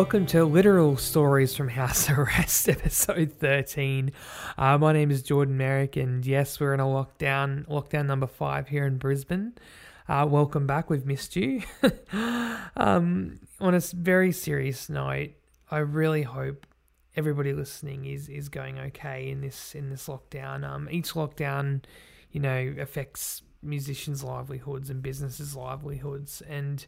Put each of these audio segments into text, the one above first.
Welcome to Literal Stories from House Arrest, episode 13. Uh, my name is Jordan Merrick, and yes, we're in a lockdown, lockdown number five here in Brisbane. Uh, welcome back, we've missed you. um, on a very serious note, I really hope everybody listening is is going okay in this in this lockdown. Um, each lockdown, you know, affects musicians' livelihoods and businesses' livelihoods, and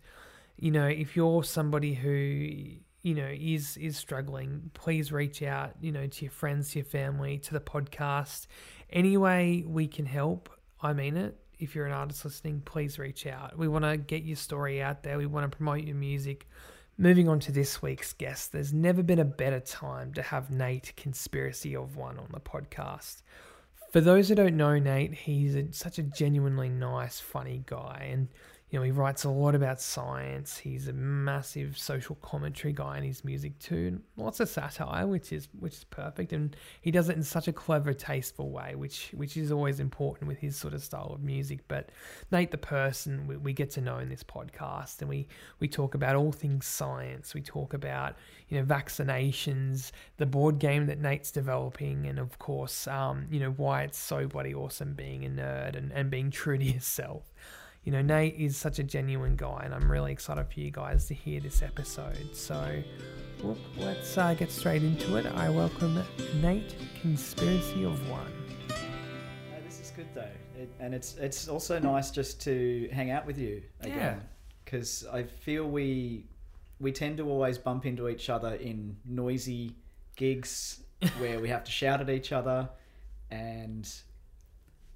you know, if you're somebody who you know is is struggling please reach out you know to your friends to your family to the podcast. Any way we can help i mean it. If you're an artist listening please reach out. We want to get your story out there. We want to promote your music. Moving on to this week's guest there's never been a better time to have nate conspiracy of one on the podcast. For those who don't know nate he's a, such a genuinely nice funny guy. And you know, he writes a lot about science. He's a massive social commentary guy in his music too. Lots of satire, which is which is perfect, and he does it in such a clever, tasteful way, which which is always important with his sort of style of music. But Nate, the person, we, we get to know in this podcast, and we we talk about all things science. We talk about you know vaccinations, the board game that Nate's developing, and of course, um, you know why it's so bloody awesome being a nerd and, and being true to yourself you know, Nate is such a genuine guy, and I'm really excited for you guys to hear this episode. So, well, let's uh, get straight into it. I welcome Nate, Conspiracy of One. this is good though, it, and it's it's also nice just to hang out with you again, because I feel we we tend to always bump into each other in noisy gigs where we have to shout at each other, and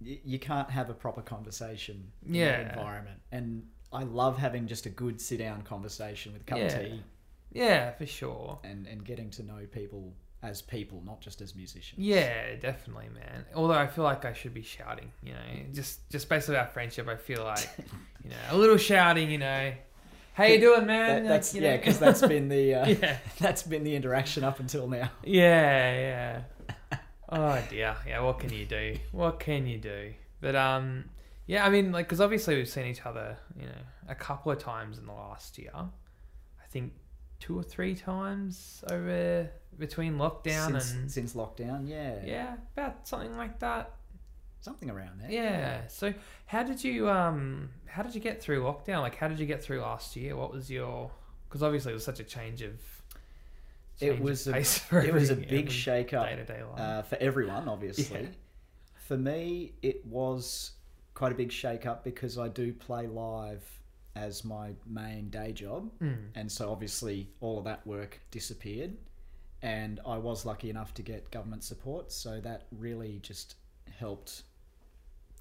you can't have a proper conversation in Yeah. that environment. And I love having just a good sit down conversation with a cup Yeah. of tea Yeah, for sure. and, and getting to know people as people, not just as musicians. Yeah, definitely, man. Although I feel like I should be shouting, you know, just just based on our friendship, I feel like, you know, a little shouting, you know, how you doing, man? That, Like, that's you yeah, because that's been the uh, yeah. that's been the interaction up until now. Yeah, yeah. Oh dear. Yeah, what can you do? What can you do? But um, yeah, I mean, like, because obviously we've seen each other, you know, a couple of times in the last year. I think two or three times over between lockdown since, and since lockdown, yeah, yeah, about something like that. something around there. Yeah. So, how did you um, how did you get through lockdown? Like, how did you get through last year? What was your? Because obviously it was such a change of. It was a- it was a big every shake-up, uh, for everyone, obviously. Yeah. For me, it was quite a big shake up because I do play live as my main day job, Mm. and so obviously all of that work disappeared. And I was lucky enough to get government support, so that really just helped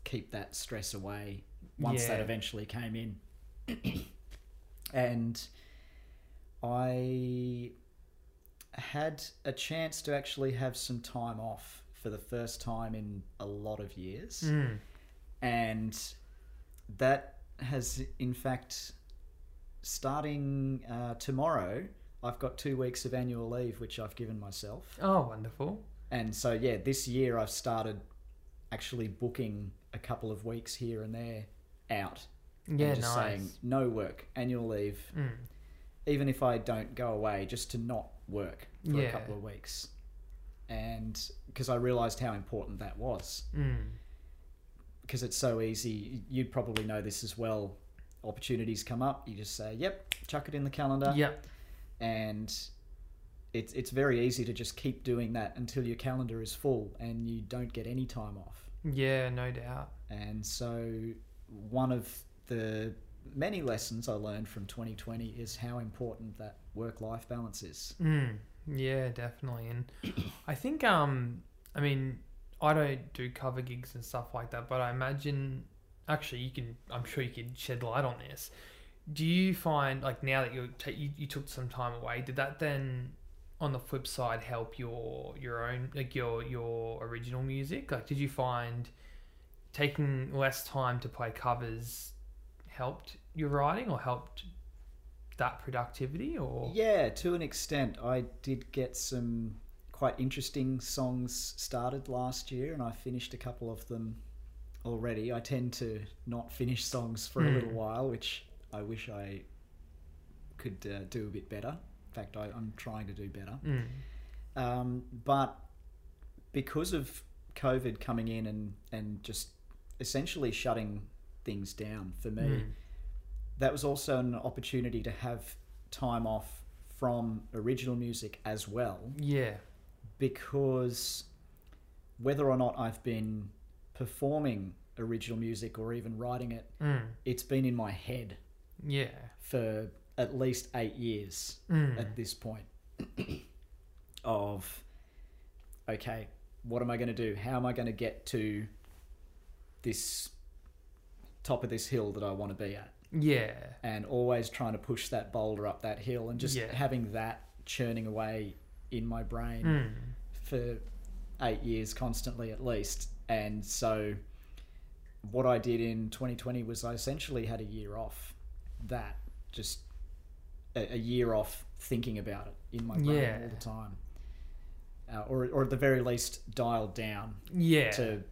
keep that stress away once that eventually came in. and I had a chance to actually have some time off for the first time in a lot of years. Mm. And that has, in fact, starting uh, tomorrow, I've got two weeks of annual leave, which I've given myself. Oh, wonderful. And so, yeah, this year I've started actually booking a couple of weeks here and there out. and Yeah, just nice. saying no work, annual leave, Mm. even if I don't go away, just to not work for Yeah. a couple of weeks. And because I realized how important that was, Mm. because it's so easy, you'd probably know this as well. Opportunities come up, you just say, yep, chuck it in the calendar. Yep. And it's, it's very easy to just keep doing that until your calendar is full and you don't get any time off. Yeah, no doubt. And so, one of the many lessons I learned from 2020 is how important that work life balance is. Mm. Yeah, definitely. And I think, um, I mean, I don't do cover gigs and stuff like that, but I imagine, actually, you can. I'm sure you could shed light on this. Do you find like now that you're ta- you you took some time away, did that then, on the flip side, help your your own like your your original music? Like, did you find taking less time to play covers helped your writing or helped that productivity or Yeah, to an extent. I did get some quite interesting songs started last year, and I finished a couple of them already. I tend to not finish songs for a Hmm. little while, which I wish I could uh, do a bit better. In fact, I, I'm trying to do better. Mm. Um, but because of COVID coming in and, and just essentially shutting things down for me, Mm. That was also an opportunity to have time off from original music as well Yeah. because whether or not I've been performing original music or even writing it, Mm. it's been in my head Yeah. for at least eight years Mm. at this point of okay what am i going to do how am i going to get to this top of this hill that i want to be at Yeah. and always trying to push that boulder up that hill and just Yeah. having that churning away in my brain Mm. for eight years constantly at least and so what i did in 2020 was i essentially had a year off that just a, a year off thinking about it in my brain Yeah. all the time uh, or, or at the very least dialed down Yeah. to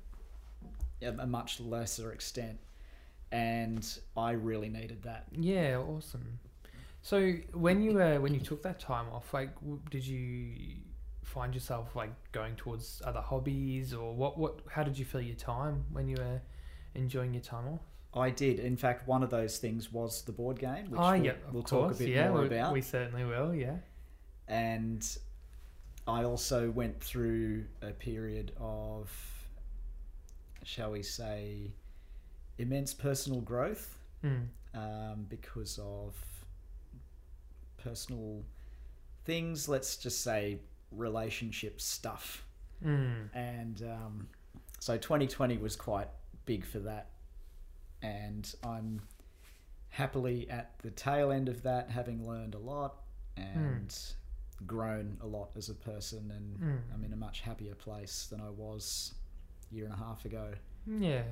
a, a much lesser extent and i really needed that Yeah, awesome. So when you uh, when you took that time off, like, did you find yourself like going towards other hobbies, or what? What? How did you fill your time when you were enjoying your time off? i did in fact one of those things was the board game which oh, we'll, yeah, we'll course. talk a bit yeah, more we, about we certainly will. Yeah. and I also went through a period of, shall we say, immense personal growth Mm. um, because of personal things. Let's just say relationship stuff, Mm. and um, so 2020 was quite big for that, and I'm happily at the tail end of that, having learned a lot and grown a lot as a person, and Mm. I'm in a much happier place than I was a year and a half ago. Yeah.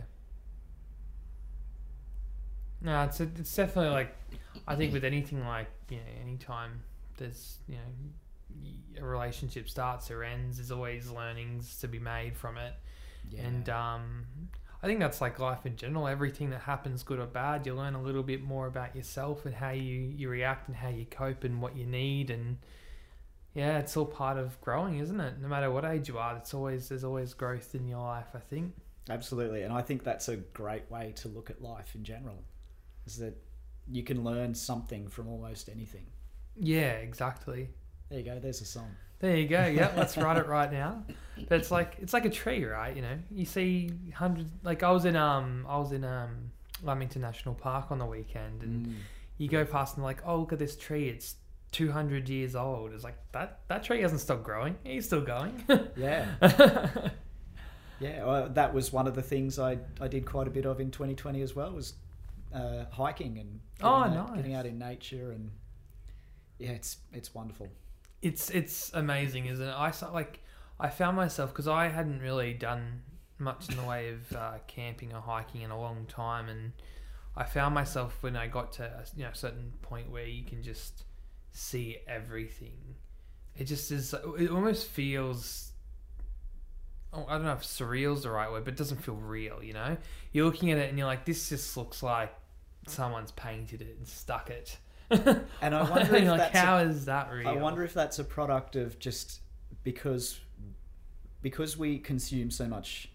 No, it's a, it's definitely like I think with anything like you know anytime there's you know a relationship starts or ends, there's always learnings to be made from it, Yeah. and um, I think that's like life in general. Everything that happens, good or bad, you learn a little bit more about yourself and how you you react and how you cope and what you need and. Yeah, it's all part of growing, isn't it? No matter what age you are, it's always there's always growth in your life. I think. Absolutely, and I think that's a great way to look at life in general. Is that you can learn something from almost anything. Yeah, exactly. There you go. There's a song. There you go. Yeah, let's write it right now. But it's like it's like a tree, right? You know, you see hundreds. Like I was in um I was in um Lamington National Park on the weekend, and Mm. you go past and like, oh look at this tree. It's two hundred years old. It's like that that tree hasn't stopped growing. He's still going. Yeah, yeah. Well, that was one of the things I I did quite a bit of in 2020 as well. Was uh, hiking and getting Oh, out, nice. getting out in nature and yeah, it's it's wonderful. it's it's amazing, isn't it? I like I found myself because I hadn't really done much in the way of uh, camping or hiking in a long time, and I found myself when I got to a, you know a certain point where you can just see everything. It just is. It almost feels. oh, I don't know if surreal's the right word, but it doesn't feel real. You know, you're looking at it and you're like, this just looks like someone's painted it and stuck it. And I wonder if like, that's a- how is that real? I wonder if that's a product of just because because we consume so much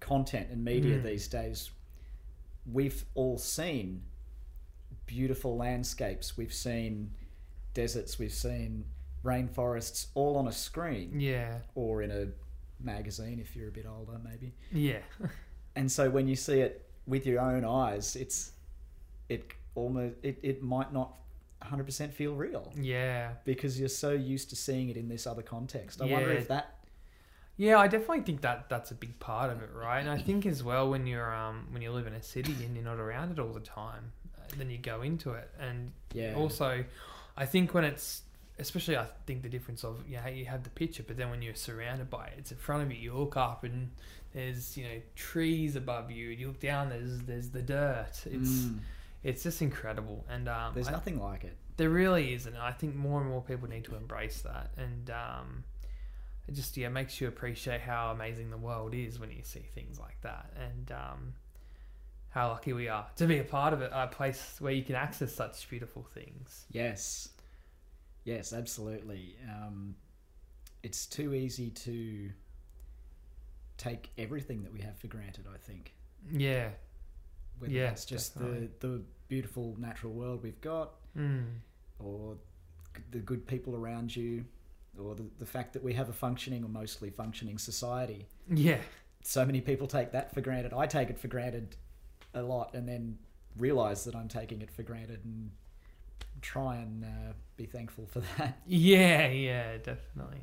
content and media Mm. these days. We've all seen beautiful landscapes. We've seen deserts. We've seen rainforests, all on a screen Yeah, or in a magazine if you're a bit older, maybe. yeah, And so when you see it with your own eyes, it's it almost it, it might not 100% feel real yeah, because you're so used to seeing it in this other context. I wonder Yeah. if that yeah. I definitely think that that's a big part of it, right? And I think as well when you're um when you live in a city and you're not around it all the time, uh, then you go into it, and yeah also, I think when it's especially I think the difference of yeah you have the picture, but then when you're surrounded by it, it's in front of you. You look up and there's you know trees above you. You look down, there's there's the dirt. It's Mm. It's just incredible, and um, there's I- nothing like it. There really is, and I think more and more people need to embrace that. And um, it just yeah makes you appreciate how amazing the world is when you see things like that, and um, how lucky we are to be a part of it, a place where you can access such beautiful things. Yes. Yes, absolutely. Um, it's too easy to take everything that we have for granted. I think. Yeah. Whether Yeah, that's just definitely. the the beautiful natural world we've got, Mm. or the good people around you, or the, the fact that we have a functioning or mostly functioning society. Yeah. So many people take that for granted. I take it for granted a lot, and then realize that I'm taking it for granted and try and uh, be thankful for that. Yeah, yeah, definitely.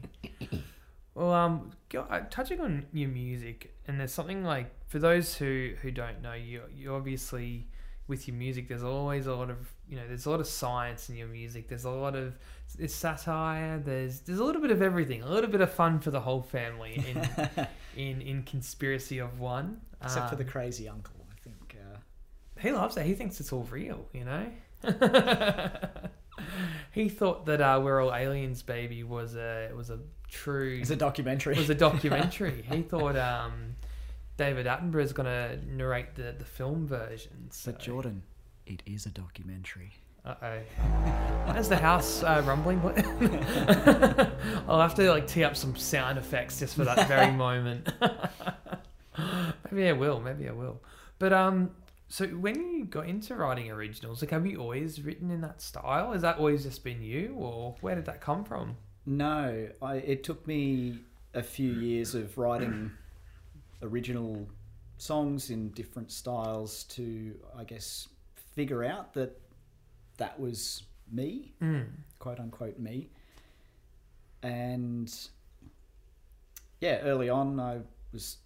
well, um, uh, touching on your music, and there's something like for those who who don't know, you you obviously with your music, there's always a lot of you know, there's a lot of science in your music. There's a lot of there's satire. There's there's a little bit of everything. A little bit of fun for the whole family in in in conspiracy of one. Except for the Um, crazy uncle, I think. Uh, he loves it. He thinks it's all real, you know? he thought that uh, We're All Aliens Baby was a was a true it's a documentary. It was a documentary. he thought um, David Attenborough is gonna narrate the, the film version. So. But Jordan, it is a documentary. Uh oh. Where's the house uh, rumbling? I'll have to like tee up some sound effects just for that very moment. maybe I will. Maybe I will. But um, so when you got into writing originals, like, have you always written in that style? Has that always just been you, or where did that come from? No, I, it took me a few years of writing original songs in different styles to, I guess, figure out that that was me, Mm. quote unquote me. And yeah, early on, I was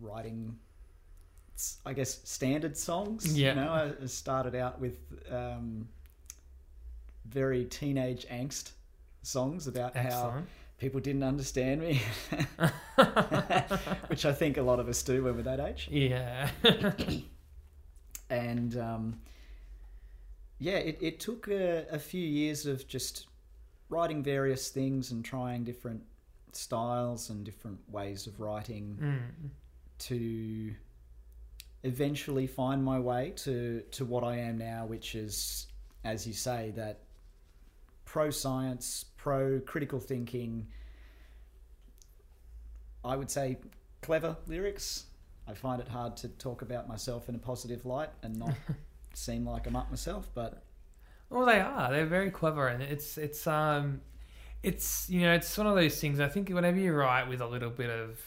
writing, I guess, standard songs. Yeah. You know, I started out with um, very teenage angst songs about how people didn't understand me, which I think a lot of us do when we're that age. yeah. And um, yeah, it, it took a, a few years of just writing various things and trying different styles and different ways of writing mm. to eventually find my way to, to what I am now, which is, as you say, that pro science, pro critical thinking, I would say clever lyrics. I find it hard to talk about myself in a positive light and not seem like I'm up myself, but Well, they are. They're very clever, and it's it's um, it's you know, it's one of those things. I think whenever you write with a little bit of,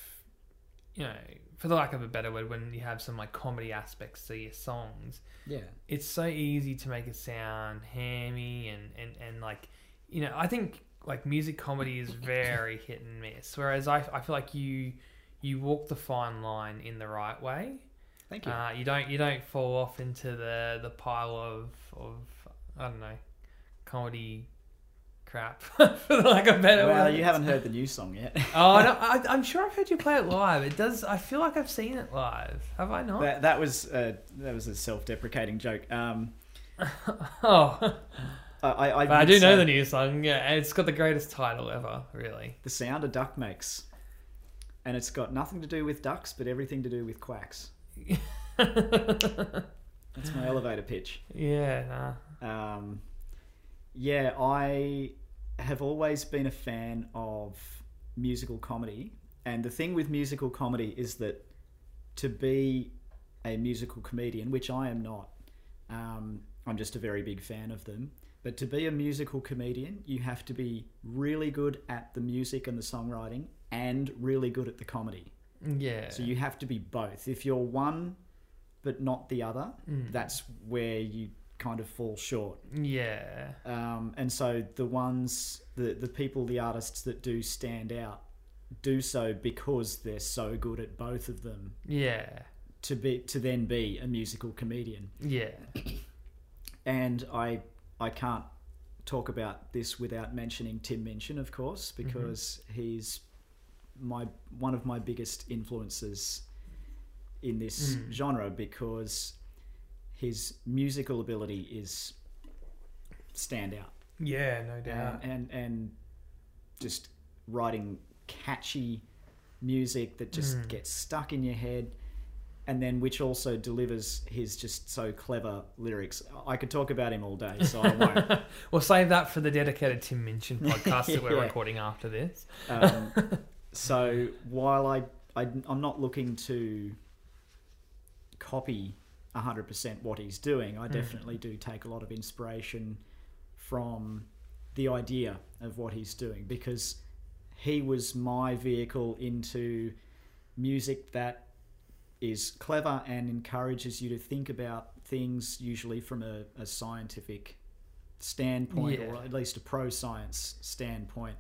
you know, for the lack of a better word, when you have some like comedy aspects to your songs, yeah. it's so easy to make it sound hammy and and and like, you know, I think like music comedy is very hit and miss. Whereas I I feel like you you walk the fine line in the right way. Thank you. Uh, you don't you don't fall off into the the pile of of I don't know comedy crap for lack of better well, words. you haven't heard the new song yet. Oh no, I, I'm sure I've heard you play it live. It does. I feel like I've seen it live. Have I not? that, that was uh, that was a self-deprecating joke. Um, oh, I, I, I, but I do know the new song. Yeah, and it's got the greatest title ever. Really. the sound a duck makes, and it's got nothing to do with ducks, but everything to do with quacks. That's my elevator pitch. Yeah. Nah. Um, yeah, I have always been a fan of musical comedy. And the thing with musical comedy is that to be a musical comedian, which I am not, um, I'm just a very big fan of them. But to be a musical comedian, you have to be really good at the music and the songwriting and really good at the comedy. Yeah. So you have to be both. If you're one but not the other, Mm. that's where you kind of fall short. Yeah. Um, and so the ones, the the people, the artists that do stand out, do so because they're so good at both of them. Yeah. To be to then be a musical comedian, Yeah. and I I can't talk about this without mentioning Tim Minchin, of course, because he's my one of my biggest influences in this Mm. genre because his musical ability is stand out. Yeah. No doubt. and, and and just writing catchy music that just Mm. gets stuck in your head and then which also delivers his just so clever lyrics. I could talk about him all day, so I won't. we'll save that for the dedicated Tim Minchin podcast that we're Yeah. recording after this. Um, so while I, I I'm not looking to copy 100% what he's doing, I definitely do take a lot of inspiration from the idea of what he's doing because he was my vehicle into music that is clever and encourages you to think about things usually from a, a scientific standpoint Yeah. or at least a pro science standpoint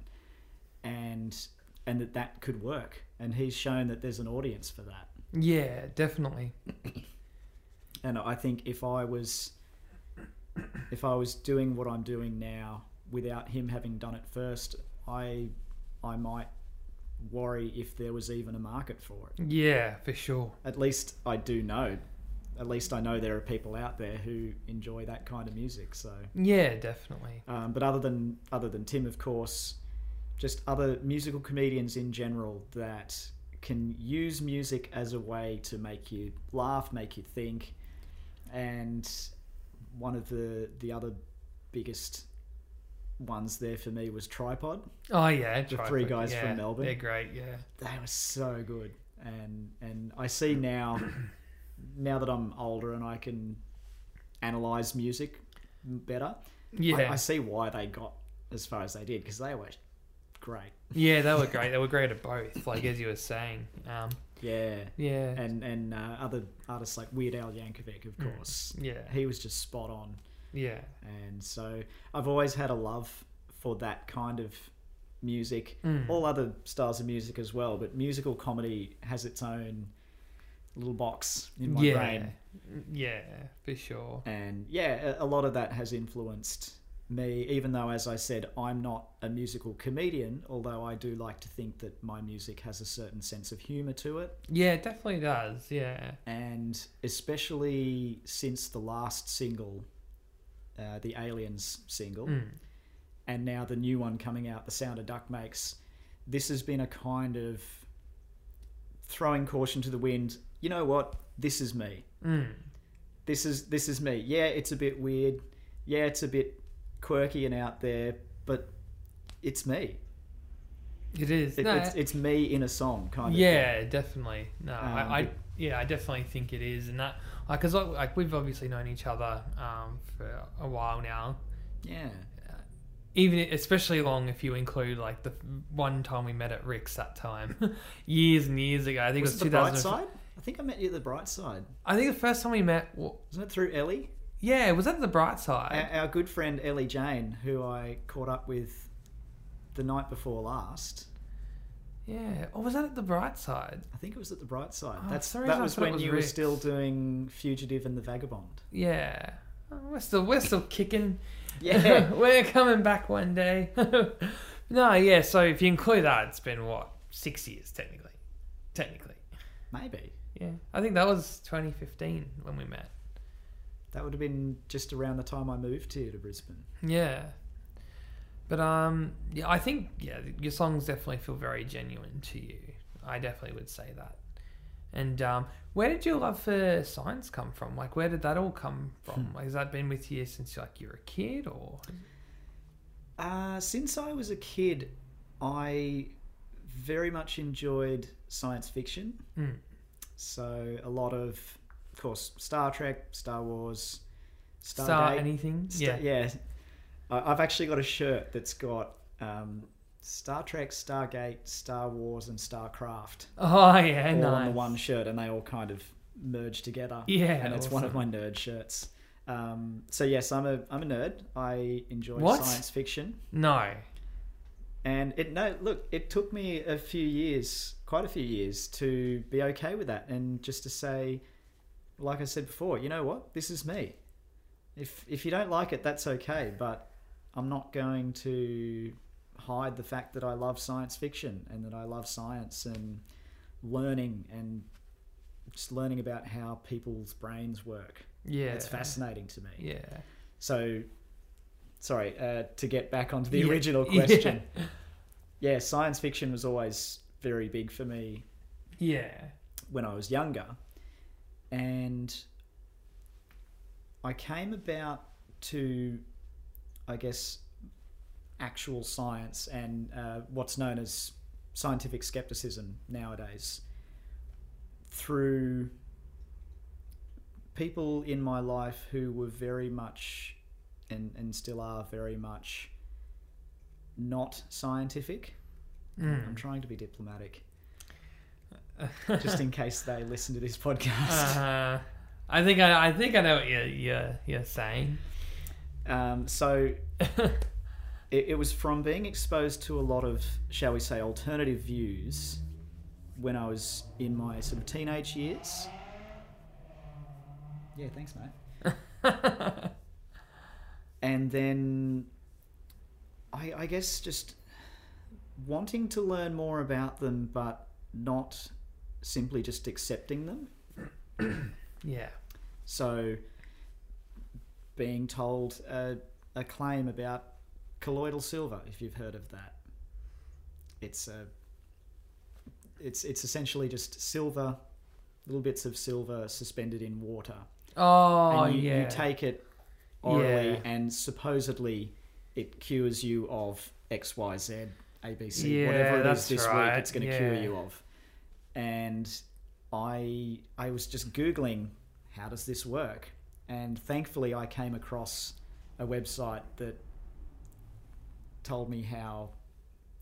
and and that that could work and he's shown that there's an audience for that Yeah, definitely. and I think if I was if I was doing what I'm doing now without him having done it first, I I might worry if there was even a market for it. Yeah, for sure. At least I do know. At least I know there are people out there who enjoy that kind of music. So, Yeah, definitely. um, but other than other than Tim, of course, just other musical comedians in general that can use music as a way to make you laugh, make you think, and one of the the other biggest ones there for me was Tripod. Oh yeah, The Tripod, three guys yeah, from Melbourne. They're great. Yeah. They were so good, and and I see now, now that I'm older and I can analyze music better. Yeah. I, I see why they got as far as they did because they were great. Yeah, they were great. They were great at both. Like as you were saying. Um, Yeah, yeah. and and uh, other artists like Weird Al Yankovic, of Mm. course. yeah. He was just spot on, Yeah. and so I've always had a love for that kind of music. Mm. All other styles of music as well, but musical comedy has its own little box in my yeah. brain. Yeah, for sure. and yeah, a, a lot of that has influenced me. Even though, as I said, I'm not a musical comedian, although I do like to think that my music has a certain sense of humor to it, Yeah, it definitely does. Yeah. and especially since the last single, uh, the Aliens single, Mm. and now the new one coming out, The Sound a Duck Makes, this has been a kind of throwing caution to the wind. You know what? This is me. Mm. this is this is me. Yeah, it's a bit weird. Yeah, it's a bit quirky and out there, but it's me. It is. It, no, it's, it's me in a song, kind of. yeah, definitely. No, Um, I, I yeah, I definitely think it is, and that because like, like we've obviously known each other um, for a while now. Yeah. Even especially long if you include like the one time we met at Ric's that time, years and years ago. I think Was it it was the bright 2000. side? I think I met you at the bright side. I think the first time we met, wa- Wasn't it through Ellie? yeah, was that the bright Our, side? our good friend Ellie Jane, who I caught up with the night before last. Yeah, or was that at the bright side? I think it was at the bright side. Oh, That's some that was when was you were still doing Fugitive and the Vagabond. Yeah, Oh, we're still we're still kicking. Yeah. we're coming back one day. no, yeah. So if you include that, it's been what six years technically. Technically, Maybe. yeah. I think that was 2015 when we met. That would have been just around the time I moved here to Brisbane. Yeah. But um, yeah, I think yeah, your songs definitely feel very genuine to you. I definitely would say that. And um, where did your love for science come from? Like, where did that all come from? Like, has that been with you since like you were a kid, or? Uh, since I was a kid, I very much enjoyed science fiction. Mm. So a lot of, of course, Star Trek, Star Wars, Stargate. Star anything? Sta- yeah. yeah. I've actually got a shirt that's got um, Star Trek, Stargate, Star Wars, and Starcraft Oh yeah, all nice. on the one shirt, and they all kind of merge together. Yeah, and it's one of my nerd shirts. Um, so yes, I'm a I'm a nerd. I enjoy What? science fiction, No. and it no look. It took me a few years, quite a few years, to be okay with that, and just to say, like I said before, you know what, this is me. If if you don't like it, that's okay, but I'm not going to hide the fact that I love science fiction and that I love science and learning and just learning about how people's brains work. Yeah. It's fascinating to me. Yeah. So, sorry, uh, to get back onto the Yeah. original Yeah. question. Yeah. science fiction was always very big for me Yeah. when I was younger. and I came about to, I guess, actual science and uh, what's known as scientific skepticism nowadays through people in my life who were very much and, and still are very much not scientific. Mm. I'm trying to be diplomatic, just in case they listen to this podcast. Uh, I think I, I think I know what you're you're, you're saying. Um, so it, it was from being exposed to a lot of, shall we say, alternative views when I was in my sort of teenage years. Yeah, thanks, mate. and then I, I guess just wanting to learn more about them, but not simply just accepting them. yeah. So, being told a, a claim about colloidal silver, if you've heard of that, it's a it's it's essentially just silver, little bits of silver suspended in water, Oh and you, yeah. you take it orally, Yeah. and supposedly it cures you of X, Y, Z, A, B, C, Yeah, whatever it is this right, week. It's going to cure you of. And I I was just googling how does this work, and thankfully I came across a website that told me how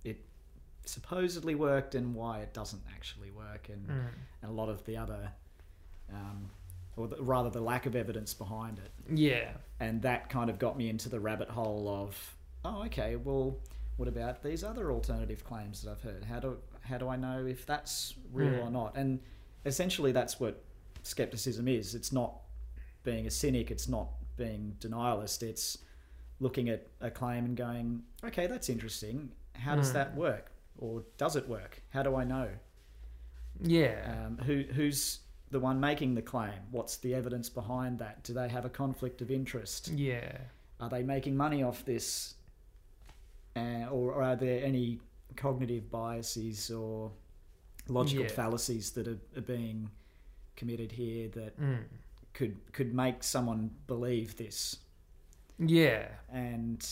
it supposedly worked and why it doesn't actually work, and, Mm. and a lot of the other, um, or the, rather the lack of evidence behind it Yeah. and that kind of got me into the rabbit hole of oh okay well what about these other alternative claims that I've heard how do how do I know if that's real Hmm. or not and essentially that's what skepticism is it's not being a cynic it's not being denialist it's looking at a claim and going okay that's interesting how does Hmm. that work or does it work how do I know Yeah. um, who who's the one making the claim what's the evidence behind that do they have a conflict of interest yeah. are they making money off this? Uh, or, or are there any cognitive biases or logical Yeah. fallacies that are, are being committed here that Mm. Could could make someone believe this? Yeah. And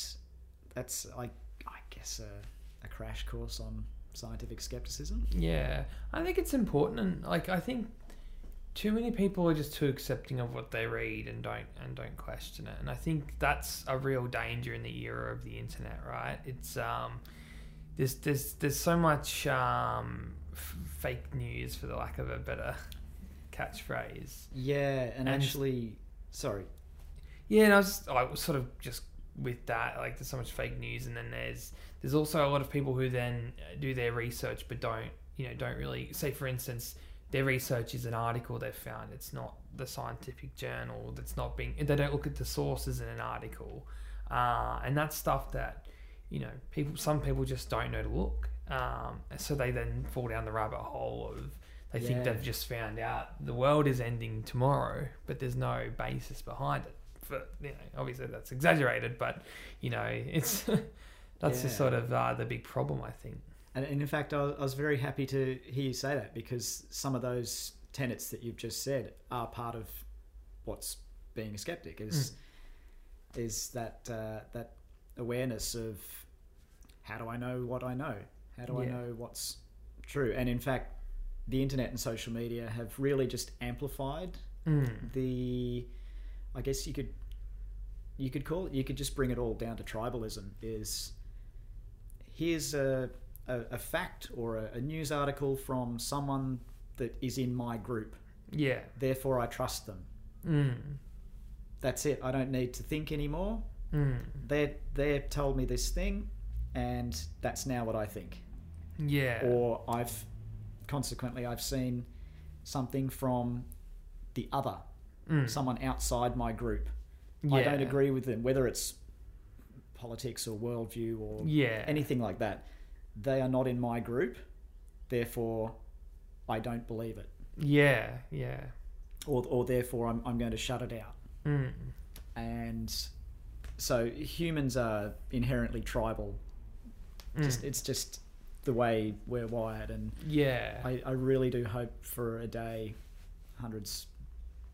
that's, I, I guess, a, a crash course on scientific skepticism. Yeah, I think it's important, and like I think too many people are just too accepting of what they read and don't and don't question it. And I think that's a real danger in the era of the internet, right? It's um, there's there's there's so much um, f- fake news, for the lack of a better catchphrase. Yeah, and, And- actually, sorry, Yeah, and I was just, I was sort of just with that, like there's so much fake news, and then there's there's also a lot of people who then uh, do their research but don't you know don't really say for instance their research is an article they've found. It's not the scientific journal that's not being they don't look at the sources in an article. Uh, and that's stuff that you know people some people just don't know to look. Um, so they then fall down the rabbit hole of they think they've just found out the world is ending tomorrow but there's no basis behind it for you know obviously that's exaggerated but you know it's that's just Yeah. sort of uh, the big problem i think And, in fact, I was, very happy to hear you say that because some of those tenets that you've just said are part of what's being a skeptic is is that uh, that awareness of how do I know what I know? How do I know what's true? And in fact, the internet and social media have really just amplified mm. the I guess you could you could call it you could just bring it all down to tribalism is here's a, a, a fact or a, a news article from someone that is in my group. Yeah. Therefore I trust them. Mm. that's it. I don't need to think anymore. Mm. they they told me this thing and that's now what I think. Yeah. Or I've consequently I've seen something from the other Mm. someone outside my group I don't agree with them, whether it's politics or worldview or yeah anything like that. They are not in my group, therefore I don't believe it, yeah yeah or, or therefore I'm, I'm going to shut it out. mm. And so humans are inherently tribal. Just, Mm. it's just the way we're wired, and yeah I, I really do hope for a day, hundreds,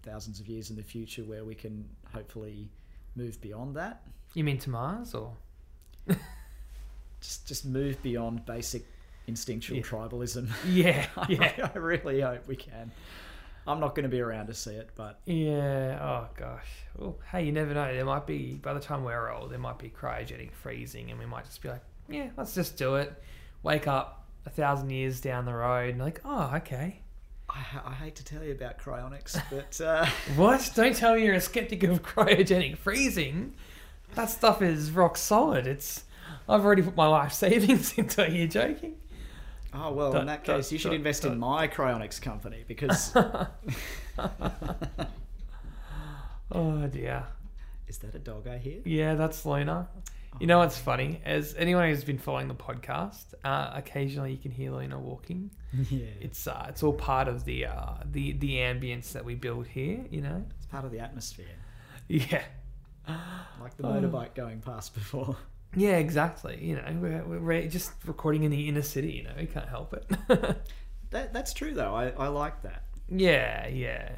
thousands of years in the future where we can hopefully move beyond that. You mean to Mars or? Just just move beyond basic instinctual Yeah. tribalism. Yeah, yeah, I really hope we can. I'm not going to be around to see it, but yeah. Oh gosh. Well, hey, you never know. There might be by the time we're old, there might be cryogenic freezing, and we might just be like, yeah, let's just do it. Wake up a thousand years down the road, and like, oh, okay. I, I hate to tell you about cryonics, but uh, What? Don't tell me you're a skeptic of cryogenic freezing. That stuff is rock solid. It's. I've already put my life savings into it. You're joking? oh well. Dot, in that dot, case, you should dot, invest in my cryonics company because Oh dear. is that a dog I hear? Yeah, that's Luna. You know what's funny? As anyone who's been following the podcast, uh, occasionally you can hear Luna walking. Yeah, It's uh, it's all part of the uh, the the ambience that we build here. You know. it's part of the atmosphere, Yeah. like the motorbike going past before. Yeah, exactly. You know, we're, we're re- just recording in the inner city. You know, we can't help it. That that's true though. I, I like that. yeah, yeah.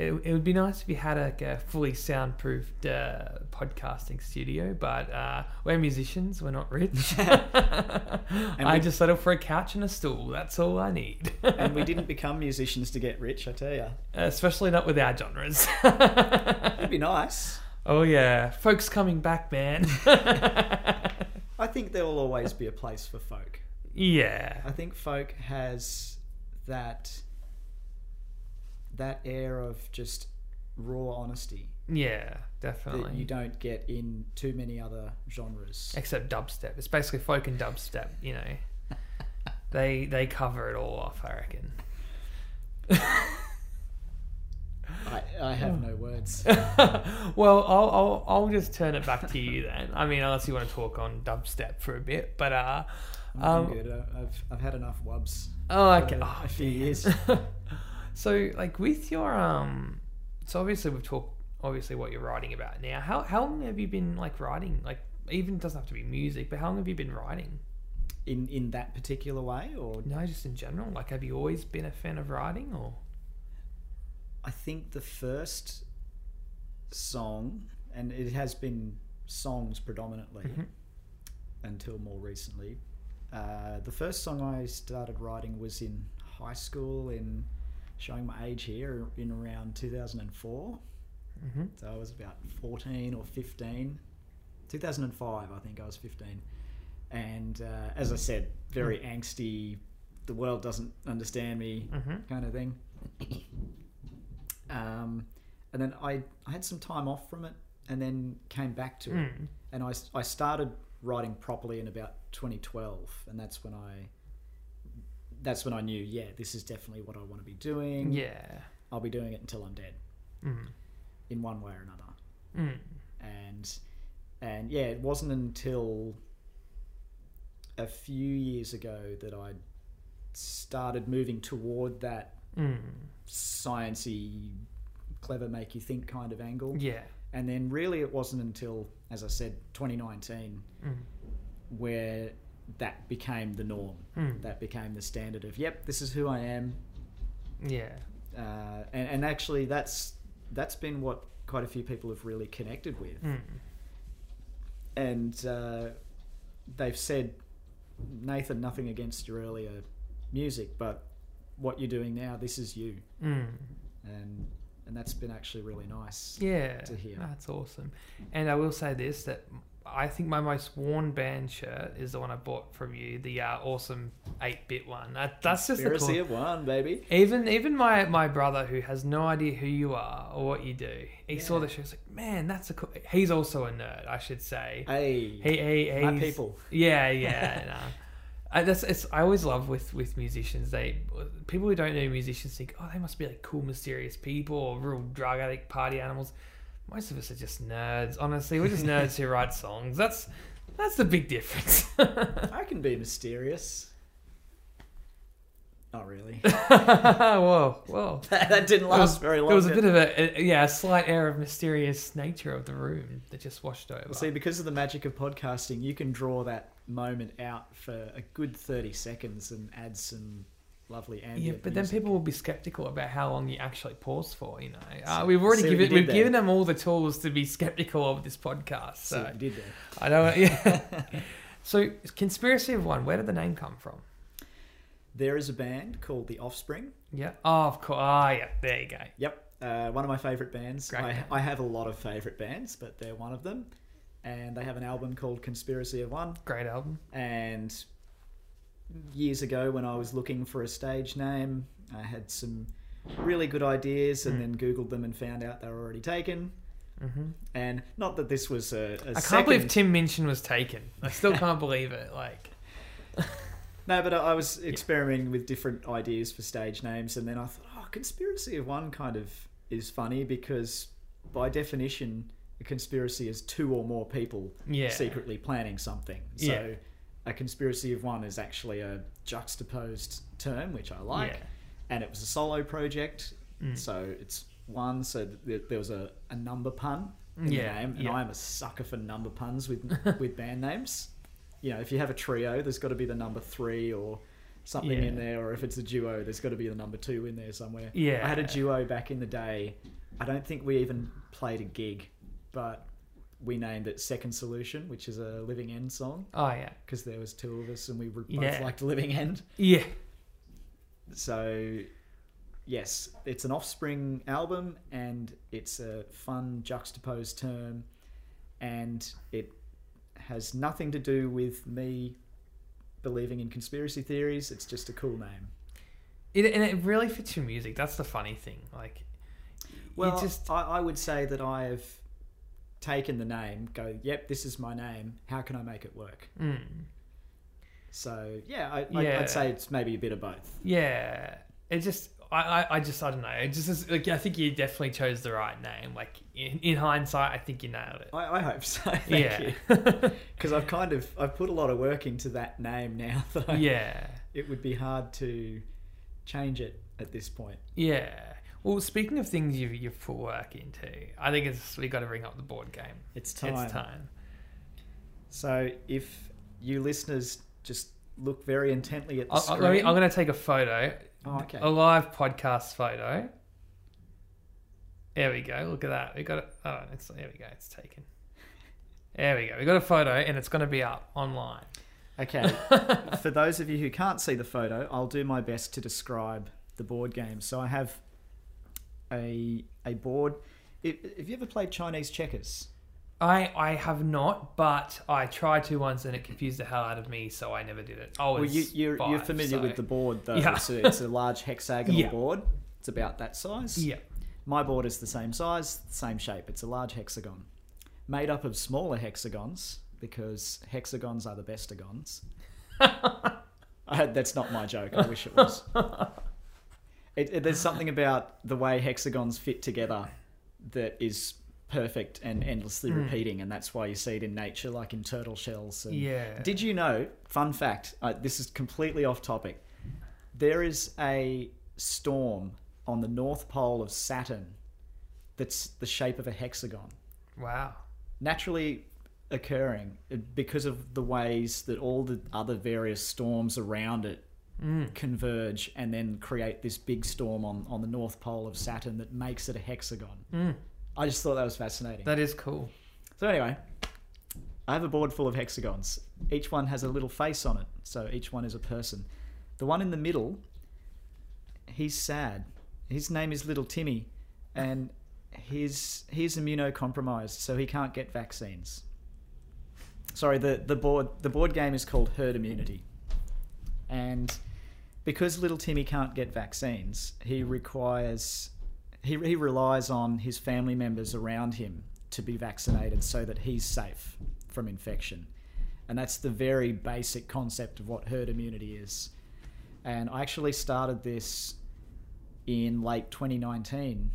It, it would be nice if you had like a fully soundproofed uh, podcasting studio, but uh, we're musicians. We're not rich. I we- just settle for a couch and a stool. That's all I need. And we didn't become musicians to get rich, I tell you. Especially not with our genres. It'd be nice. oh yeah, folks coming back, man. I think there will always be a place for folk. yeah, I think folk has that that air of just raw honesty yeah, that definitely. you don't get in too many other genres. Except dubstep. It's basically folk and dubstep. You know, they they cover it all off. I reckon. I, I have no words. well, I'll, I'll I'll just turn it back to you then. I mean, unless you want to talk on dubstep for a bit, but uh, I'm um, good. I've I've had enough wubs. oh, okay. Oh, a few years. So, like with your um, so obviously we've talked obviously what you're writing about now. How how long have you been like writing? Like even it doesn't have to be music, but how long have you been writing? In in that particular way, or No, just in general. Like, have you always been a fan of writing, or I think the first song, and it has been songs predominantly Mhm. until more recently. Uh, the first song I started writing was in high school, in showing my age here, in around 2004. mm-hmm. So I was about 14 or 15. 2005, I think I was 15. And uh, as I said, very angsty, the world doesn't understand me Mm-hmm. kind of thing. Um, and then I, I had some time off from it and then came back to it. Mm. And I, I started writing properly in about 2012. And that's when I. That's when I knew, yeah, this is definitely what I want to be doing. Yeah. I'll be doing it until I'm dead, Mm. in one way or another. Mm. and and yeah, it wasn't until a few years ago that I started moving toward that Mm. sciency, clever, make you think kind of angle. Yeah. And then really, it wasn't until, as I said, 2019, Mm. where that became the norm. Mm. That became the standard of, yep, this is who I am. Yeah. Uh, and, and actually, that's that's been what quite a few people have really connected with. Mm. and uh, they've said, Nathan, nothing against your earlier music, but what you're doing now, this is you, Mm. and and that's been actually really nice. Yeah. to hear. That's awesome. And I will say this that I think my most worn band shirt is the one I bought from you, the uh, awesome 8-bit one. That, that's just the cool. of one, baby. Even even my, my brother who has no idea who you are or what you do, he saw the show. He's like, man, that's a cool. He's also a nerd, I should say. Hey, He, he, my people. Yeah, yeah. no. I, that's it's. I always love with with musicians. They people who don't know musicians think, oh, they must be like cool, mysterious people or real drug addict party animals. Most of us are just nerds. Honestly, we're just nerds who write songs. That's that's the big difference. I can be mysterious. Not really. whoa, whoa. that didn't There was, last very long. there was a bit of a, a yeah, a slight air of mysterious nature of the room that just washed over. See, because of the magic of podcasting, you can draw that moment out for a good 30 seconds and add some lovely Yeah, ambient. but then people will be skeptical about how long you actually pause for. You know, uh, we've already see given we've there. given them all the tools to be skeptical of this podcast. So you did there. I don't. Yeah. so conspiracy of one. Where did the name come from? There is a band called The Offspring. Yeah. Oh, of course. Ah, yeah. There you go. Yep, uh, one of my favorite bands. Great I, band. I have a lot of favorite bands, but they're one of them. And they have an album called Conspiracy of One. Great album. And years ago, when I was looking for a stage name, I had some really good ideas, and Hmm. then Googled them and found out they were already taken. hmm And not that this was a, a I can't second... believe Tim Minchin was taken. I still can't believe it. Like, No, but I was experimenting with different ideas for stage names, and then I thought, oh, conspiracy of one kind of is funny because, by definition, a conspiracy is two or more people yeah. secretly planning something. So, Yeah. A conspiracy of one is actually a juxtaposed term, which I like, Yeah. and it was a solo project, Mm. so it's one. So th- there was a, a number pun in Yeah, the name, and yeah. I am a sucker for number puns with with band names. You know, if you have a trio, there's got to be the number three or something in there, or if it's a duo, there's got to be the number two in there somewhere. Yeah. I had a duo back in the day. I don't think we even played a gig, but we named it Second Solution, which is a Living End song Oh yeah. because there was two of us and we both Yeah. liked Living End. Yeah. So, yes, it's an Offspring album and it's a fun juxtaposed term, and it has nothing to do with me believing in conspiracy theories. It's just a cool name. It, and it really fits your music. That's the funny thing. Like, Well, just I, I would say that I've taken the name, go, yep, this is my name. How can I make it work? mm, So, yeah, I, I, Yeah. I'd say it's maybe a bit of both. yeah. It just I, I, I just I don't know. It just is, like I think you definitely chose the right name. Like in, in hindsight, I think you nailed it. I, I hope so. Thank yeah. you. Because I've kind of I've put a lot of work into that name now that I, yeah. it would be hard to change it at this point. Yeah. Well, speaking of things you've, you've put work into, I think it's we got to bring up the board game. It's time. It's time. So if you listeners just look very intently at the I'll, screen. Me, I'm going to take a photo, oh, okay. a live podcast photo. There we go. Look at that. We got it. Oh, it's there. We go. It's taken. There we go. We got a photo, and it's going to be up online. Okay. For those of you who can't see the photo, I'll do my best to describe the board game. So I have a a board. If, have you ever played Chinese checkers? I I have not, but I tried to once, and it confused the hell out of me, so I never did it. Oh, Well, you, you're, you're familiar so- with the board, though. Yeah. It's, a, it's a large hexagonal Yeah. board. It's about that size. Yeah. My board is the same size, same shape. It's a large hexagon, made up of smaller hexagons because hexagons are the bestagons. I, that's not my joke. I wish it was. It, it- there's something about the way hexagons fit together that is perfect and endlessly Mm. repeating, and that's why you see it in nature, like in turtle shells. And Yeah. did you know? Fun fact. Uh, this is completely off topic. There is a storm on the north pole of Saturn that's the shape of a hexagon, Wow. naturally occurring uh, because of the ways that all the other various storms around it Mm. converge and then create this big storm on, on the north pole of Saturn that makes it a hexagon. Mm. I just thought that was fascinating. That is cool. So anyway, I have a board full of hexagons. Each one has a little face on it, so each one is a person. The one in the middle, he's sad. His name is Little Timmy, and he's he's immunocompromised, so he can't get vaccines. Sorry, the, the board the board game is called Herd Immunity, and because Little Timmy can't get vaccines, he requires he, he relies on his family members around him to be vaccinated so that he's safe from infection. And that's the very basic concept of what herd immunity is. And I actually started this in late 2019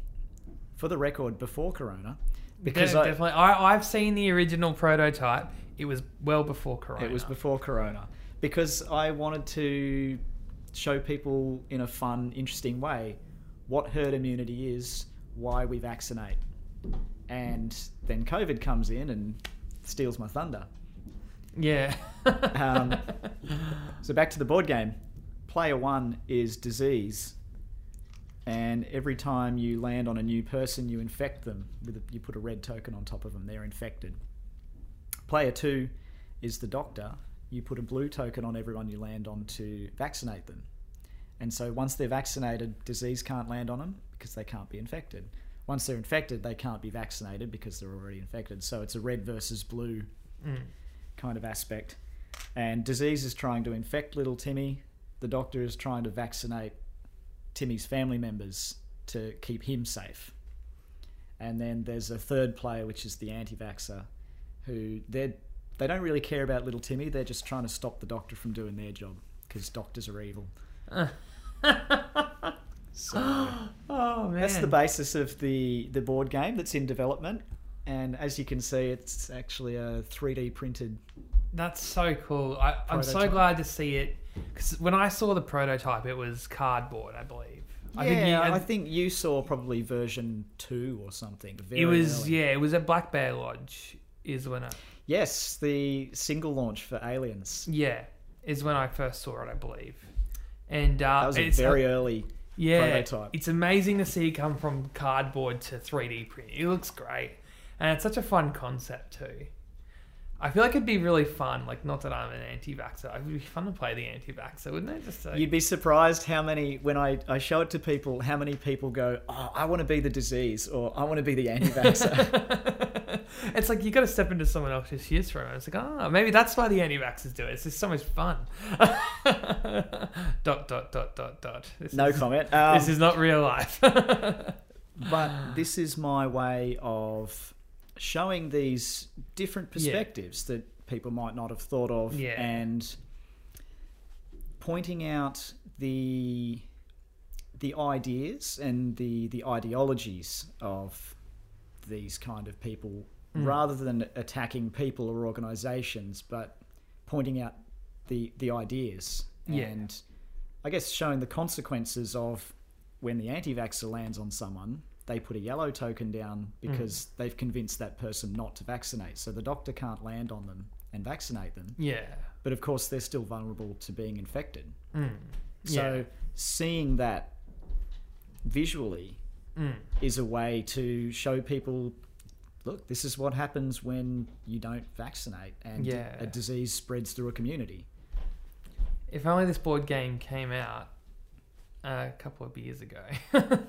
for the record before Corona because I, definitely, I, I've seen the original prototype. It was well before Corona. It was before Corona. Because I wanted to show people in a fun, interesting way what herd immunity is, why we vaccinate. And then COVID comes in and steals my thunder. Yeah. Um, So back to the board game. player one is disease, and every time you land on a new person, you infect them with a, you put a red token on top of them. They're infected. Player two is the doctor. You put a blue token on everyone you land on to vaccinate them. And so once they're vaccinated, disease can't land on them because they can't be infected. Once they're infected, they can't be vaccinated because they're already infected. So it's a red versus blue Mm. kind of aspect. And disease is trying to infect little Timmy. The doctor is trying to vaccinate Timmy's family members to keep him safe. And then there's a third player, which is the anti-vaxxer, who they they don't really care about little Timmy. They're just trying to stop the doctor from doing their job because doctors are evil. So Oh man, that's the basis of the the board game that's in development. And as you can see, it's actually a 3D printed. That's so cool. I, I'm so glad to see it because when I saw the prototype, it was cardboard, I believe. I think yeah, you- I think you saw probably version two or something. Very it was early. yeah, it was at Black Bear Lodge. Is when I Yes, the single launch for Aliens. yeah is when I first saw it, I believe. And uh, That was a it's very early. yeah, prototype. it's amazing to see it come from cardboard to 3D print. It looks great, and it's such a fun concept too. I feel like it'd be really fun. Like, not that I'm an anti-vaxxer, it'd be fun to play the anti-vaxxer, wouldn't it? Just so, You'd be surprised how many when I, I show it to people, how many people go, "Oh, I want to be the disease," or "I want to be the anti-vaxxer." it's like you got to step into someone else's shoes for a moment. It's like, oh, maybe that's why the anti-vaxxers do it. It's just so much fun. dot dot dot dot dot. This no is, comment. Um, This is not real life. but this is my way of showing these different perspectives that people might not have thought of Yeah. and pointing out the the ideas and the the ideologies of these kind of people Mm. rather than attacking people or organizations but pointing out the the ideas Yeah. and I guess showing the consequences of when the anti-vaxxer lands on someone, they put a yellow token down because they've convinced that person not to vaccinate. So the doctor can't land on them and vaccinate them. yeah. But of course, they're still vulnerable to being infected. Mm. So Yeah. seeing that visually Mm. is a way to show people look, this is what happens when you don't vaccinate and Yeah. a disease spreads through a community. If only this board game came out a couple of years ago. but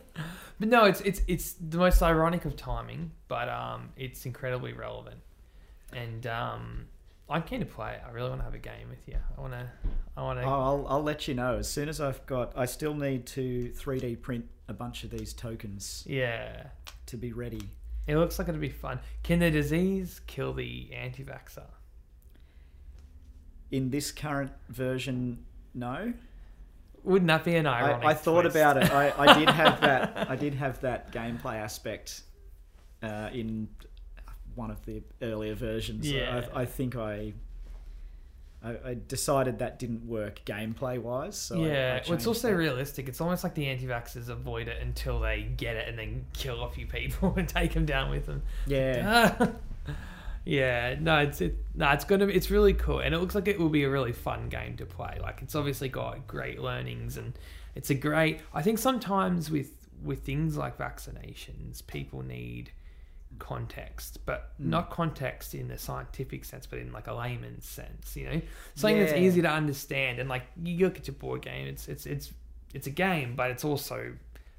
no, it's it's it's the most ironic of timing, but um, it's incredibly relevant, and um, I'm keen to play it. I really want to have a game with you. I want to. I want to. Oh, I'll, I'll let you know as soon as I've got. I still need to 3D print a bunch of these tokens Yeah, to be ready. It looks like it'll be fun. Can the disease kill the anti-vaxxer? In this current version, no. Wouldn't that be an ironic? I, I thought twist? about it. I, I did have that. I did have that gameplay aspect uh, in one of the earlier versions. Yeah. I, I think I, I. I decided that didn't work gameplay wise. So I- I yeah, well, it's also that. realistic. It's almost like the anti-vaxxers avoid it until they get it and then kill a few people and take them down with them. Yeah. yeah, no, it's it, no, it's gonna be, it's really cool, and it looks like it will be a really fun game to play. Like it's obviously got great learnings, and it's a great. I think sometimes with with things like vaccinations, people need context, but Mm. not context in the scientific sense, but in like a layman's sense. You know, something that's easy to understand, and like you look at your board game, it's it's it's it's a game, but it's also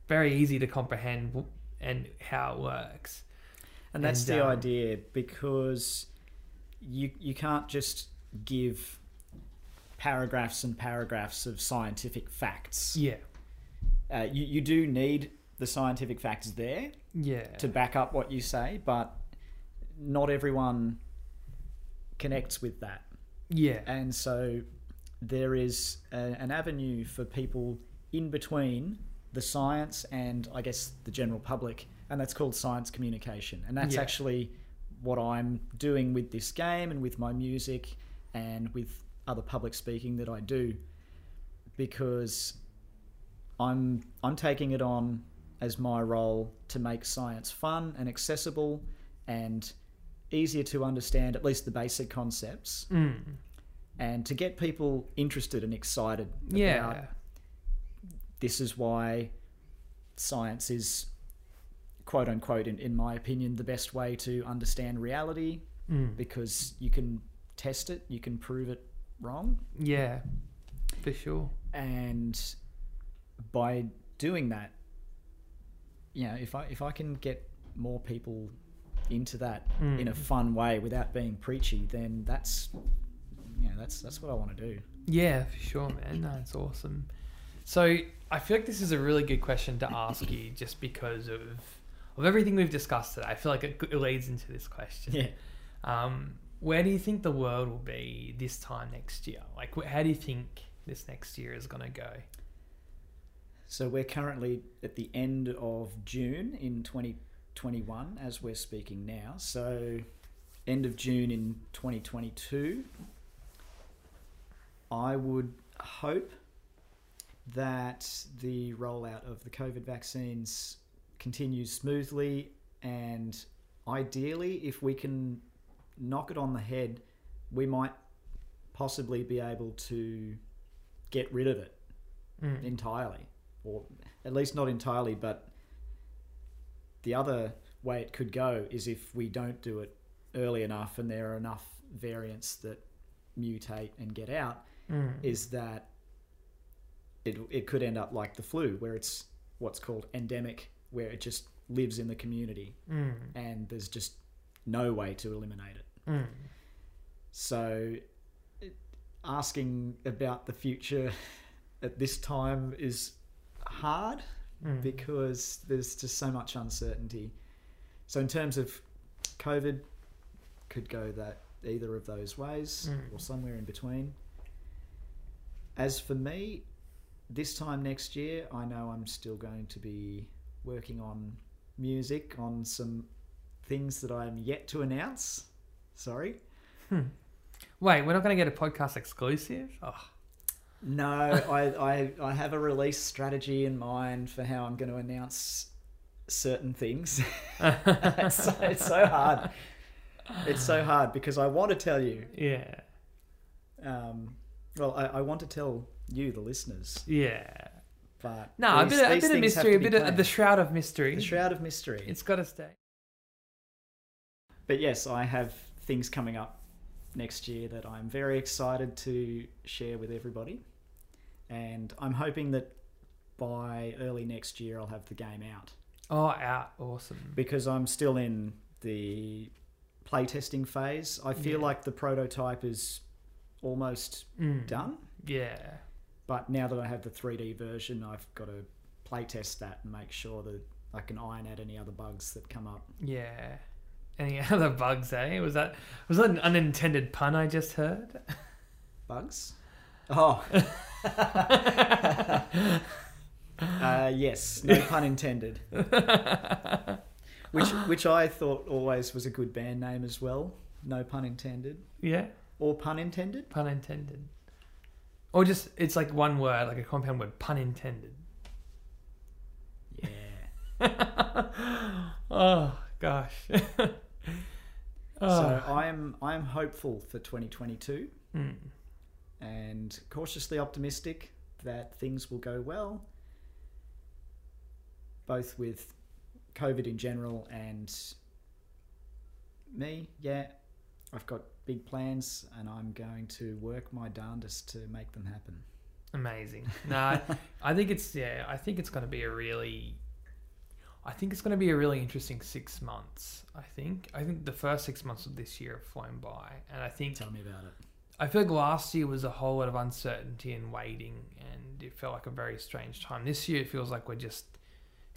very easy to comprehend and how it works. And that's And, the um, idea because you you can't just give paragraphs and paragraphs of scientific facts. Yeah, Uh, you you do need the scientific facts there yeah, to back up what you say, but not everyone connects with that, yeah, and so there is a, an avenue for people in between the science and I guess the general public, and that's called science communication, and that's Yeah. actually what I'm doing with this game and with my music and with other public speaking that I do, because I'm I'm taking it on as my role to make science fun and accessible and easier to understand, at least the basic concepts, mm. and to get people interested and excited Yeah. about this is why science is quote unquote in, in my opinion the best way to understand reality Mm. because you can test it you can prove it wrong Yeah. For sure. and by doing that you know if i if i can get more people into that Mm. in a fun way without being preachy then that's you know that's that's what i want to do Yeah, for sure, man. No, awesome. So I feel like this is a really good question to ask you, just because of of everything we've discussed today. I feel like it, it leads into this question. yeah Um, where do you think the world will be this time next year? Like, how do you think this next year is going to go? So we're currently at the end of june in 2021 as we're speaking now so end of june in 2022 i would hope that the rollout of the COVID vaccines continues smoothly, and ideally, if we can knock it on the head, we might possibly be able to get rid of it Mm. entirely, or at least not entirely. But the other way it could go is if we don't do it early enough, and there are enough variants that mutate and get out, Mm. is that it, it could end up like the flu, where it's what's called endemic, where it just lives in the community Mm. and there's just no way to eliminate it. Mm. So, asking about the future at this time is hard Mm. because there's just so much uncertainty. So, in terms of COVID, could go that either of those ways Mm. or somewhere in between. As for me, this time next year, I know I'm still going to be working on music, on some things that I'm yet to announce. Sorry. Wait, we're not going to get a podcast exclusive? Oh, No, I, I, I have a release strategy in mind for how I'm going to announce certain things. it's, so, it's so hard. It's so hard because I want to tell you. yeah. Um, well, I, I want to tell you, the listeners, Yeah. but No, a bit, of, a bit of mystery, a bit of planned. the shroud of mystery. the shroud of mystery. It's got to stay. But yes, I have things coming up next year that I'm very excited to share with everybody. And I'm hoping that by early next year I'll have the game out Oh, out. Awesome. because I'm still in the playtesting phase. I feel Yeah. like the prototype is almost Mm. done, Yeah. but now that I have the 3D version, I've got to playtest that and make sure that I can iron out any other bugs that come up. Yeah. Any other bugs, eh? Was that was that an unintended pun I just heard? Bugs? Oh. uh, yes, no pun intended. Which, which I thought always was a good band name as well. No pun intended. yeah. Or pun intended? Pun intended. Or just it's like one word, like a compound word, pun intended. Yeah. oh gosh. oh. So I'm I'm hopeful for 2022 Mm. And cautiously optimistic that things will go well, both with COVID in general and me. Yeah, I've got big plans and I'm going to work my darndest to make them happen. Amazing. No, I- think it's yeah. I think it's going to be a really. I think it's going to be a really interesting six months. I think. I think the first six months of this year have flown by, and I think Tell me about it. I feel like last year was a whole lot of uncertainty and waiting, and it felt like a very strange time. This year, it feels like we're just.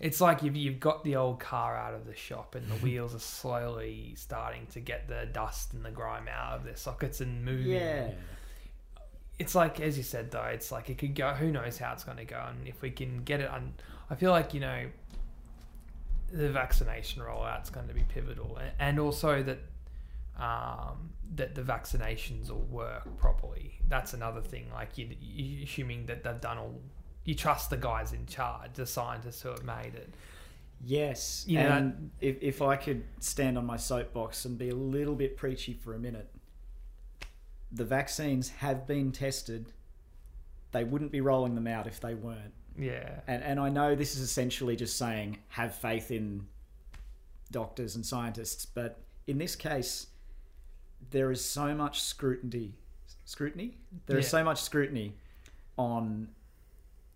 It's like you've, you've got the old car out of the shop, and the wheels are slowly starting to get the dust and the grime out of their sockets and moving. Yeah. It's like, as you said, though, it's like it could go. Who knows how it's going to go? And if we can get it on, I feel like you know, the vaccination rollout's going to be pivotal, and also that um, that the vaccinations will work properly. That's another thing. Like you, you assuming that they've done all, you trust the guys in charge, the scientists who have made it. Yes. You know, and if, if I could stand on my soapbox and be a little bit preachy for a minute, the vaccines have been tested. They wouldn't be rolling them out if they weren't. Yeah. And and I know this is essentially just saying have faith in doctors and scientists, but in this case, there is so much scrutiny. Scrutiny. There is Yeah. so much scrutiny on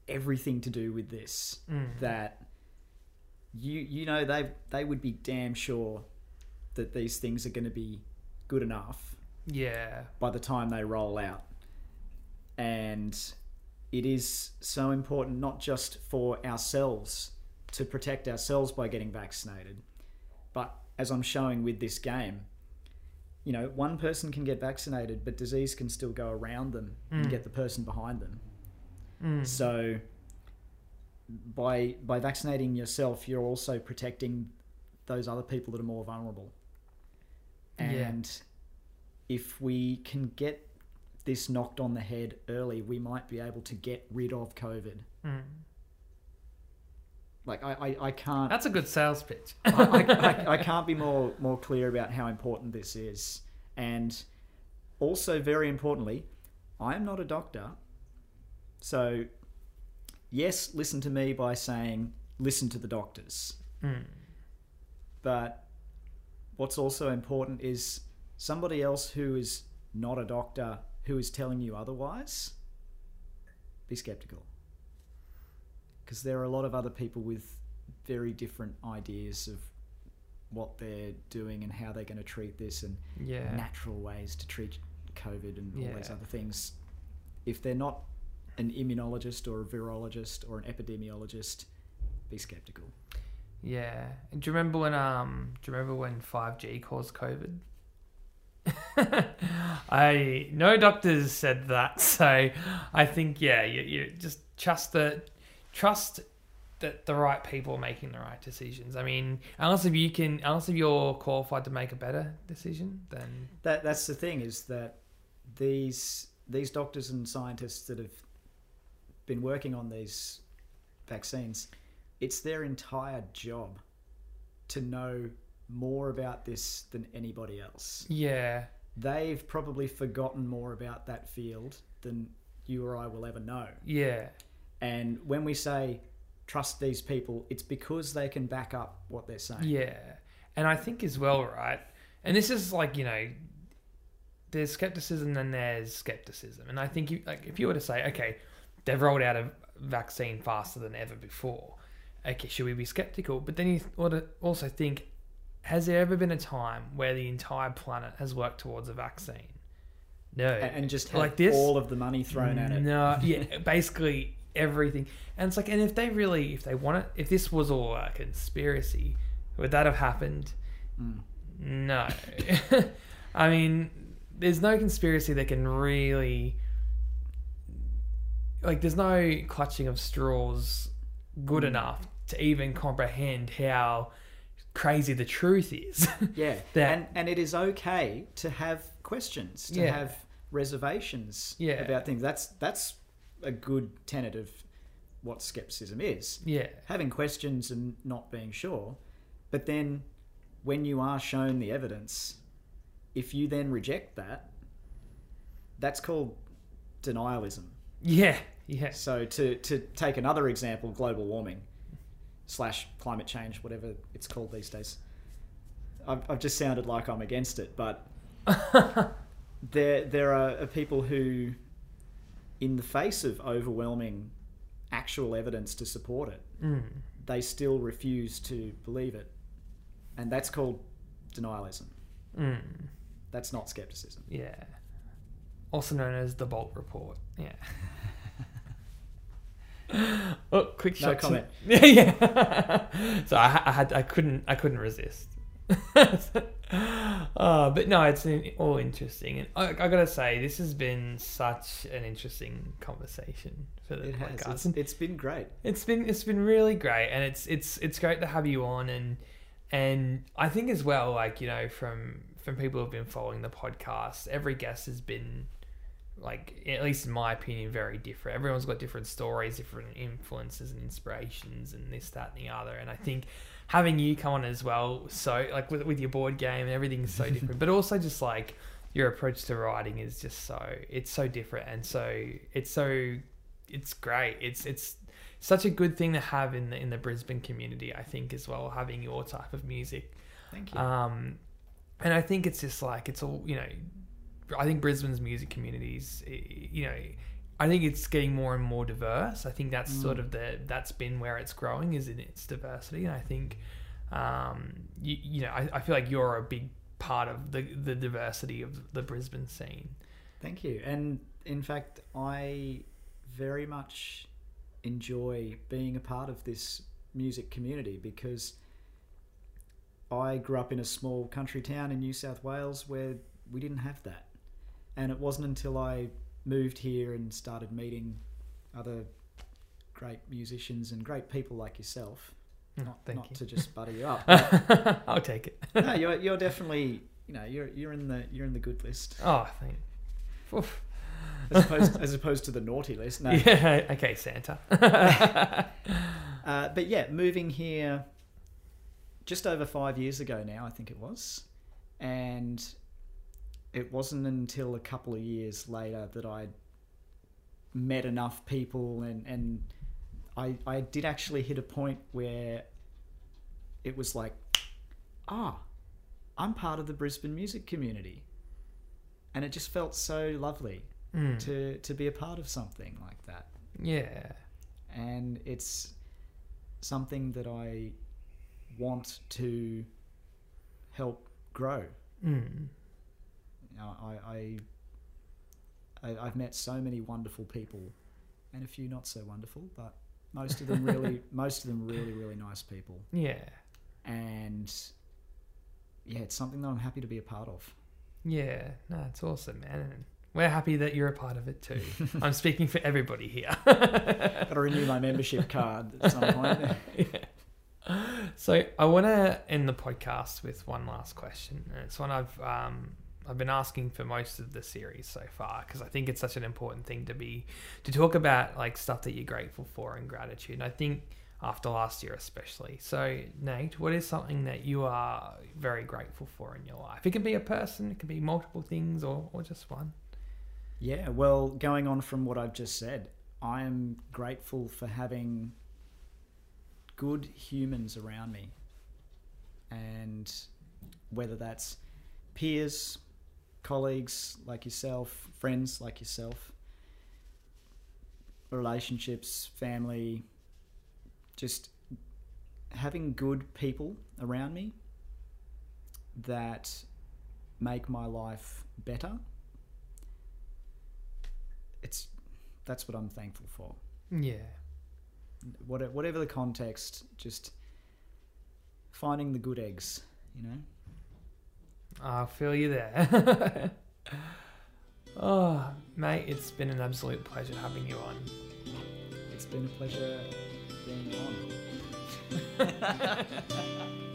everything to do with this Mm. that you you know they they would be damn sure that these things are going to be good enough Yeah. by the time they roll out. And it is so important not just for ourselves to protect ourselves by getting vaccinated, but as I'm showing with this game, you know, one person can get vaccinated, but disease can still go around them and Mm. get the person behind them. Mm. So by by vaccinating yourself, you're also protecting those other people that are more vulnerable. Yeah. And if we can get this knocked on the head early, we might be able to get rid of COVID. Mm. Like I, I, I can't That's a good sales pitch. I, I, I, I can't be more more clear about how important this is. And also very importantly, I am not a doctor. So yes, listen to me by saying listen to the doctors. Mm. But what's also important is somebody else who is not a doctor who is telling you otherwise, be skeptical. Because there are a lot of other people with very different ideas of what they're doing and how they're going to treat this and Yeah. natural ways to treat COVID and all these other things. If they're not an immunologist or a virologist or an epidemiologist, be skeptical. Yeah. Do you remember when um do you remember when 5G caused COVID? I no doctors said that, so I think yeah, you, you just trust the trust that the right people are making the right decisions. I mean, unless if you can, unless if you're qualified to make a better decision, then That that's the thing is that these these doctors and scientists that have been working on these vaccines, it's their entire job to know more about this than anybody else. yeah, They've probably forgotten more about that field than you or I will ever know. yeah, And when we say trust these people, it's because they can back up what they're saying. Yeah, and I think as well, right? And this is like you know, there's skepticism and there's skepticism, and I think you, like if you were to say, okay, they've rolled out a vaccine faster than ever before, okay, should we be skeptical? But then you ought to also think, has there ever been a time where the entire planet has worked towards a vaccine? No, And, just Like this? all of the money thrown at it. no, yeah, basically everything. And it's like, and if they really, if they want it, if this was all a conspiracy, would that have happened? Mm. No. I mean, there's no conspiracy that can really, like, there's no clutching of straws good Mm. enough to even comprehend how crazy the truth is. Yeah, That- and and it is okay to have questions, to Yeah. have reservations Yeah. about things. That's that's a good tenet of what skepticism is. yeah. Having questions and not being sure, but then when you are shown the evidence, if you then reject that, that's called denialism. Yeah. Yeah. So to to take another example, global warming slash climate change, whatever it's called these days. I've, I've just sounded like I'm against it, but there there are, are people who, in the face of overwhelming actual evidence to support it, Mm. they still refuse to believe it, and that's called denialism. Mm. That's not skepticism. Yeah. Also known as the Bolt Report. Yeah. oh, quick No shot. comment. Yeah, yeah. so I, I had, I couldn't, I couldn't resist. Uh, but no, it's all interesting, and I, I gotta say, this has been such an interesting conversation for the It has. podcast. It's, it's been great. It's been it's been really great, and it's it's it's great to have you on, and and I think as well, like you know, from from people who've been following the podcast, every guest has been like, at least in my opinion, very different. Everyone's got different stories, different influences and inspirations, and this, that, and the other. And I think having you come on as well, so like with with your board game and everything's so different, but also just like your approach to writing is just so it's so different and so it's so it's great. It's it's such a good thing to have in the in the Brisbane community. I think as well having your type of music. Thank you. Um, and I think it's just like it's all you know. I think Brisbane's music communities, you know, I think it's getting more and more diverse. I think that's Mm. sort of the that's been where it's growing is in its diversity. And I think, um, you, you know, I, I feel like you're a big part of the the diversity of the Brisbane scene. Thank you. And in fact, I very much enjoy being a part of this music community because I grew up in a small country town in New South Wales where we didn't have that. And it wasn't until I moved here and started meeting other great musicians and great people like yourself. Oh, Not, thank not you. to just butter you up. I'll take it. no, you're, you're definitely you know you're you're in the you're in the good list Oh, thank. Oof. as opposed as opposed to the naughty list. No, Yeah. Okay, Santa. Uh, but yeah, moving here just over five years ago now, I think it was. And it wasn't until a couple of years later that I met enough people and, and I, I did actually hit a point where it was like, ah, I'm part of the Brisbane music community. And it just felt so lovely Mm. to, to be a part of something like that Yeah. and it's something that I want to help grow. Mm. I, I, I I've met so many wonderful people, and a few not so wonderful, but most of them really, most of them really, really nice people, Yeah. and yeah, it's something that I'm happy to be a part of. Yeah, no, it's awesome, man. We're happy that you're a part of it too. I'm speaking for everybody here. Got to renew my membership card at some point. Yeah. So I want to end the podcast with one last question. It's one I've um, I've been asking for most of the series so far because I think it's such an important thing to be to talk about like stuff that you're grateful for and gratitude. And I think after last year especially. So Nate, what is something that you are very grateful for in your life? It can be a person, it can be multiple things, or or just one. Yeah, well, going on from what I've just said, I am grateful for having good humans around me. And whether that's peers, colleagues like yourself, friends like yourself, relationships, family, just having good people around me that make my life better it's that's what I'm thankful for. Yeah. Whatever, whatever the context, just finding the good eggs, you know. I feel you there. oh, mate, it's been an absolute pleasure having you on. It's been a pleasure being on.